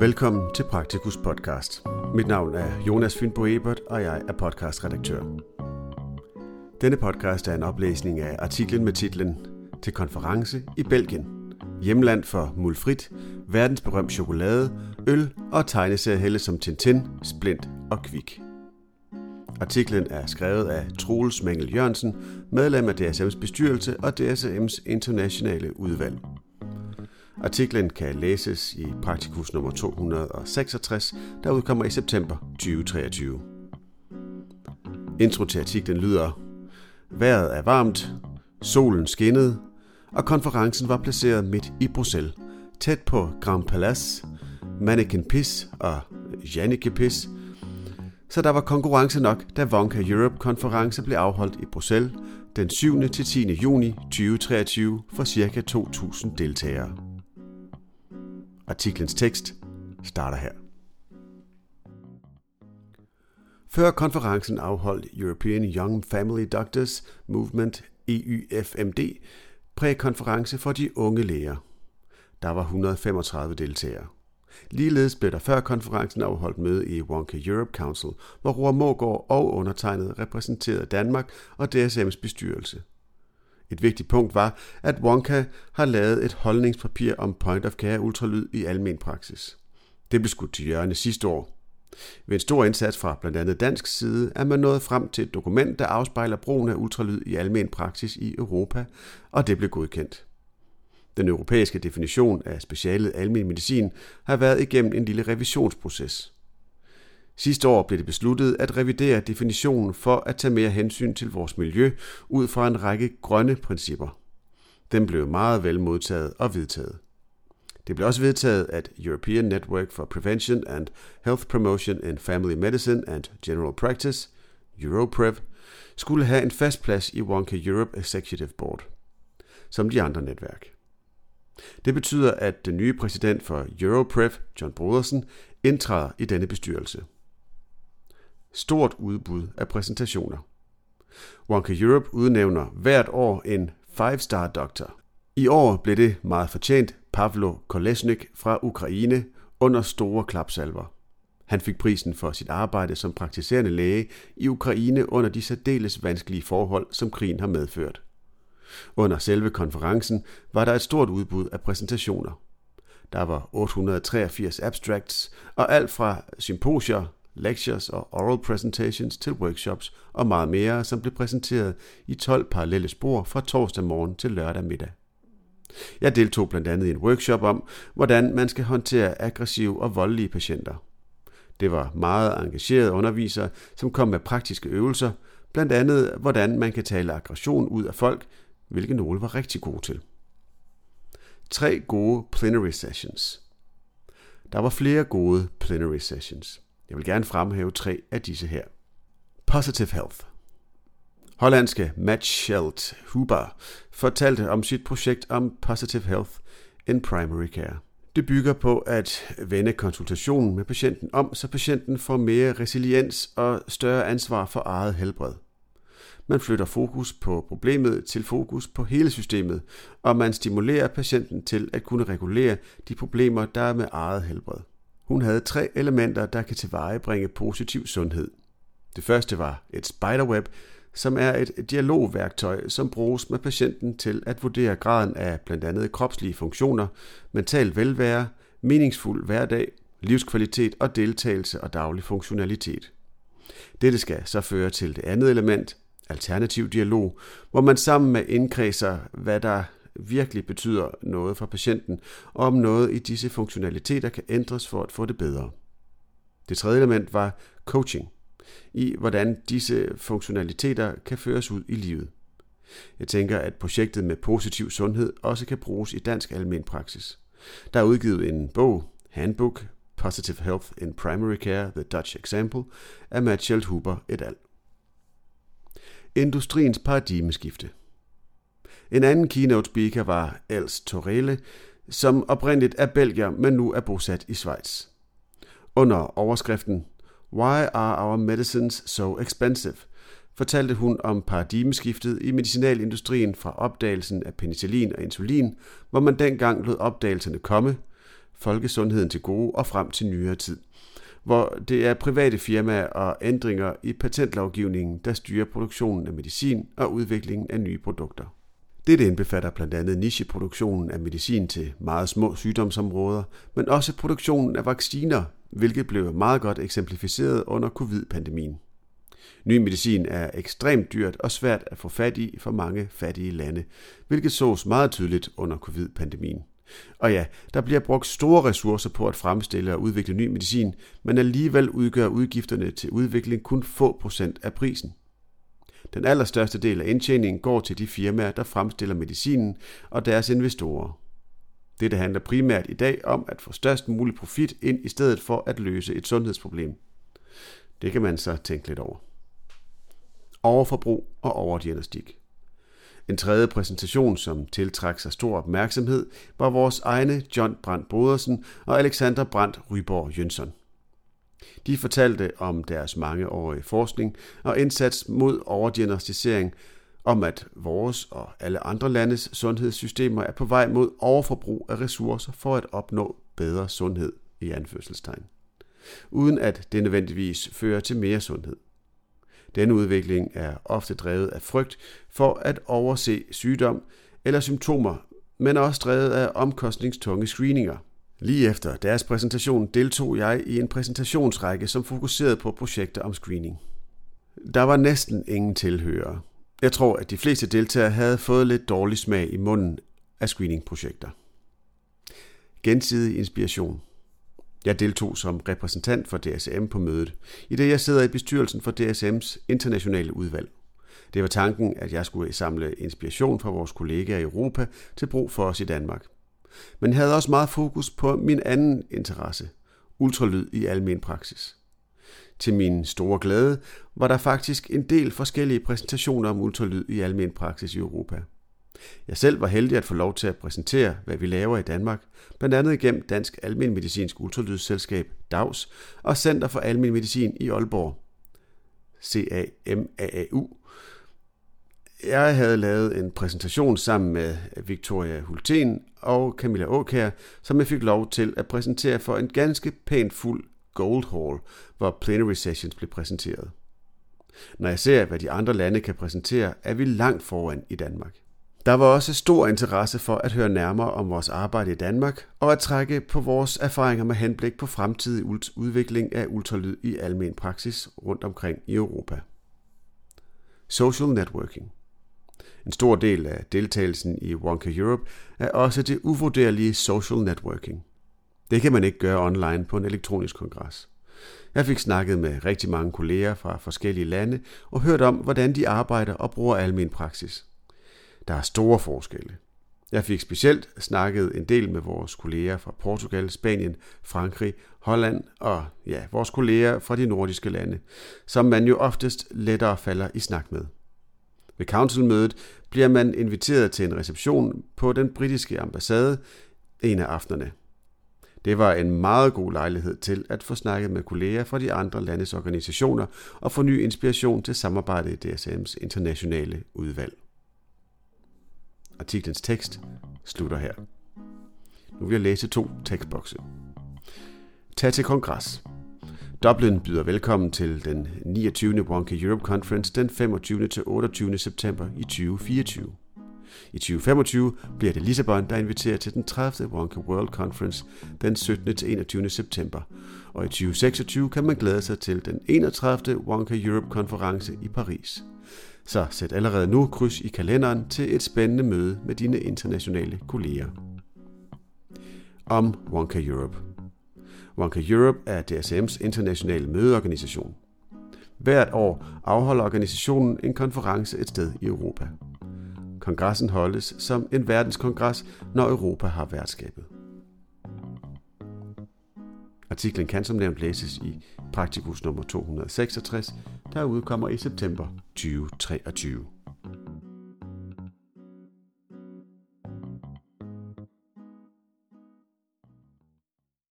Velkommen til Praktikus podcast. Mit navn er Jonas Fynbo Ebert, og jeg er podcastredaktør. Denne podcast er en oplæsning af artiklen med titlen Til konference i Belgien. Hjemland for mulfrit, verdensberømt chokolade, øl og tegneseriehelle som Tintin, Splint og Kvik. Artiklen er skrevet af Troels Mengel Jørgensen, medlem af DSM's bestyrelse og DSM's internationale udvalg. Artiklen kan læses i Praktikus nummer 266, der udkommer i september 2023. Intro til artiklen lyder Vejret er varmt, solen skinnede, og konferencen var placeret midt i Bruxelles, tæt på Grand Palace, Mannequin Pis og Janneke Pis, så der var konkurrence nok, da Vonka Europe-konference blev afholdt i Bruxelles den 7. til 10. juni 2023 for ca. 2.000 deltagere. Artiklens tekst starter her. Før konferencen afholdt European Young Family Doctors Movement EUFMD prækonference for de unge læger. Der var 135 deltagere. Ligeledes blev der før konferencen afholdt møde i Wonka Europe Council, hvor Roar Mågaard og undertegnet repræsenterede Danmark og DSM's bestyrelse. Et vigtigt punkt var, at Wonka har lavet et holdningspapir om point of care ultralyd i almen praksis. Det blev skudt til hjørne sidste år. Ved en stor indsats fra blandt andet dansk side er man nået frem til et dokument, der afspejler brugen af ultralyd i almen praksis i Europa, og det blev godkendt. Den europæiske definition af specialet almen medicin har været igennem en lille revisionsproces. Sidste år blev det besluttet at revidere definitionen for at tage mere hensyn til vores miljø ud fra en række grønne principper. Den blev meget vel modtaget og vedtaget. Det blev også vedtaget, at European Network for Prevention and Health Promotion in Family Medicine and General Practice, EuroPrev, skulle have en fast plads i Wonka Europe Executive Board, som de andre netværk. Det betyder, at den nye præsident for EuroPrev, John Brodersen, indtræder i denne bestyrelse. Stort udbud af præsentationer. Wonka Europe udnævner hvert år en 5-star doctor. I år blev det meget fortjent Pavlo Kolesnik fra Ukraine under store klapsalver. Han fik prisen for sit arbejde som praktiserende læge i Ukraine under de særdeles vanskelige forhold, som krigen har medført. Under selve konferencen var der et stort udbud af præsentationer. Der var 883 abstracts, og alt fra symposier, lectures og oral presentations til workshops og meget mere, som blev præsenteret i 12 parallelle spor fra torsdag morgen til lørdag middag. Jeg deltog blandt andet i en workshop om, hvordan man skal håndtere aggressive og voldelige patienter. Det var meget engagerede undervisere, som kom med praktiske øvelser, blandt andet hvordan man kan tale aggression ud af folk, hvilket nogle var rigtig gode til. Tre gode plenary sessions. Der var flere gode plenary sessions. Jeg vil gerne fremhæve tre af disse her. Positive Health. Hollandske Matt Schelt Huber fortalte om sit projekt om Positive Health in Primary Care. Det bygger på at vende konsultationen med patienten om, så patienten får mere resiliens og større ansvar for eget helbred. Man flytter fokus på problemet til fokus på hele systemet, og man stimulerer patienten til at kunne regulere de problemer, der er med eget helbred. Hun havde tre elementer, der kan tilvejebringe positiv sundhed. Det første var et spiderweb, som er et dialogværktøj, som bruges med patienten til at vurdere graden af blandt andet kropslige funktioner, mental velvære, meningsfuld hverdag, livskvalitet og deltagelse og daglig funktionalitet. Dette skal så føre til det andet element, alternativ dialog, hvor man sammen med indkredser, hvad der virkelig betyder noget for patienten, og om noget i disse funktionaliteter kan ændres for at få det bedre. Det tredje element var coaching, i hvordan disse funktionaliteter kan føres ud i livet. Jeg tænker, at projektet med positiv sundhed også kan bruges i dansk almen praksis. Der er udgivet en bog, Handbook, Positive Health in Primary Care, The Dutch Example, af Matt Huber et al. Industriens paradigmeskifte. En anden keynote speaker var Els Torelle, som oprindeligt er belgier, men nu er bosat i Schweiz. Under overskriften Why are our medicines so expensive? fortalte hun om paradigmeskiftet i medicinalindustrien fra opdagelsen af penicillin og insulin, hvor man dengang lod opdagelserne komme, folkesundheden til gode og frem til nyere tid, hvor det er private firmaer og ændringer i patentlovgivningen, der styrer produktionen af medicin og udviklingen af nye produkter. Dette indbefatter blandt andet nicheproduktionen af medicin til meget små sygdomsområder, men også produktionen af vacciner, hvilket blev meget godt eksemplificeret under covid-pandemien. Ny medicin er ekstremt dyrt og svært at få fat i for mange fattige lande, hvilket sås meget tydeligt under covid-pandemien. Og ja, der bliver brugt store ressourcer på at fremstille og udvikle ny medicin, men alligevel udgør udgifterne til udvikling kun få procent af prisen. Den allerstørste del af indtjeningen går til de firmaer, der fremstiller medicinen og deres investorer. Dette handler primært i dag om at få størst mulig profit ind i stedet for at løse et sundhedsproblem. Det kan man så tænke lidt over. Overforbrug og overdiagnostik. En tredje præsentation, som tiltrak sig stor opmærksomhed, var vores egne John Brandt Brodersen og Alexander Brandt Ryborg Jønsson. De fortalte om deres mangeårige forskning og indsats mod overdiagnostisering, om at vores og alle andre landes sundhedssystemer er på vej mod overforbrug af ressourcer for at opnå bedre sundhed i anførselstegn, uden at det nødvendigvis fører til mere sundhed. Denne udvikling er ofte drevet af frygt for at overse sygdom eller symptomer, men også drevet af omkostningstunge screeninger. Lige efter deres præsentation deltog jeg i en præsentationsrække, som fokuserede på projekter om screening. Der var næsten ingen tilhørere. Jeg tror, at de fleste deltagere havde fået lidt dårlig smag i munden af screeningprojekter. Gensidig inspiration. Jeg deltog som repræsentant for DSM på mødet, i det jeg sidder i bestyrelsen for DSM's internationale udvalg. Det var tanken, at jeg skulle samle inspiration fra vores kollegaer i Europa til brug for os i Danmark. Men havde også meget fokus på min anden interesse, ultralyd i almen praksis. Til min store glæde var der faktisk en del forskellige præsentationer om ultralyd i almen praksis i Europa. Jeg selv var heldig at få lov til at præsentere, hvad vi laver i Danmark, blandt andet gennem Dansk Almen Medicinsk Ultralydsselskab, DAUS og Center for Almen Medicin i Aalborg, CAMAAU. Jeg havde lavet en præsentation sammen med Victoria Hulten og Camilla Åkær, som jeg fik lov til at præsentere for en ganske pænt fuld Gold Hall, hvor plenary sessions blev præsenteret. Når jeg ser, hvad de andre lande kan præsentere, er vi langt foran i Danmark. Der var også stor interesse for at høre nærmere om vores arbejde i Danmark og at trække på vores erfaringer med henblik på fremtidig udvikling af ultralyd i almen praksis rundt omkring i Europa. Social networking. En stor del af deltagelsen i Wonka Europe er også det uvurderlige social networking. Det kan man ikke gøre online på en elektronisk kongres. Jeg fik snakket med rigtig mange kolleger fra forskellige lande og hørt om, hvordan de arbejder og bruger almen praksis. Der er store forskelle. Jeg fik specielt snakket en del med vores kolleger fra Portugal, Spanien, Frankrig, Holland og ja, vores kolleger fra de nordiske lande, som man jo oftest lettere falder i snak med. Ved councilmødet bliver man inviteret til en reception på den britiske ambassade en af aftenerne. Det var en meget god lejlighed til at få snakket med kolleger fra de andre landes organisationer og få ny inspiration til samarbejdet i DSM's internationale udvalg. Artiklens tekst slutter her. Nu vil jeg læse to tekstbokse. Tag til kongres. Dublin byder velkommen til den 29. Wonka Europe Conference den 25. til 28. september i 2024. I 2025 bliver det Lissabon, der inviterer til den 30. Wonka World Conference den 17. til 21. september. Og i 2026 kan man glæde sig til den 31. Wonka Europe konference i Paris. Så sæt allerede nu kryds i kalenderen til et spændende møde med dine internationale kolleger. Om Wonka Europe. Wonka Europe er DSM's internationale mødeorganisation. Hvert år afholder organisationen en konference et sted i Europa. Kongressen holdes som en verdenskongres, når Europa har værtskabet. Artiklen kan som nævnt læses i Praktikus nummer 266, der udkommer i september 2023.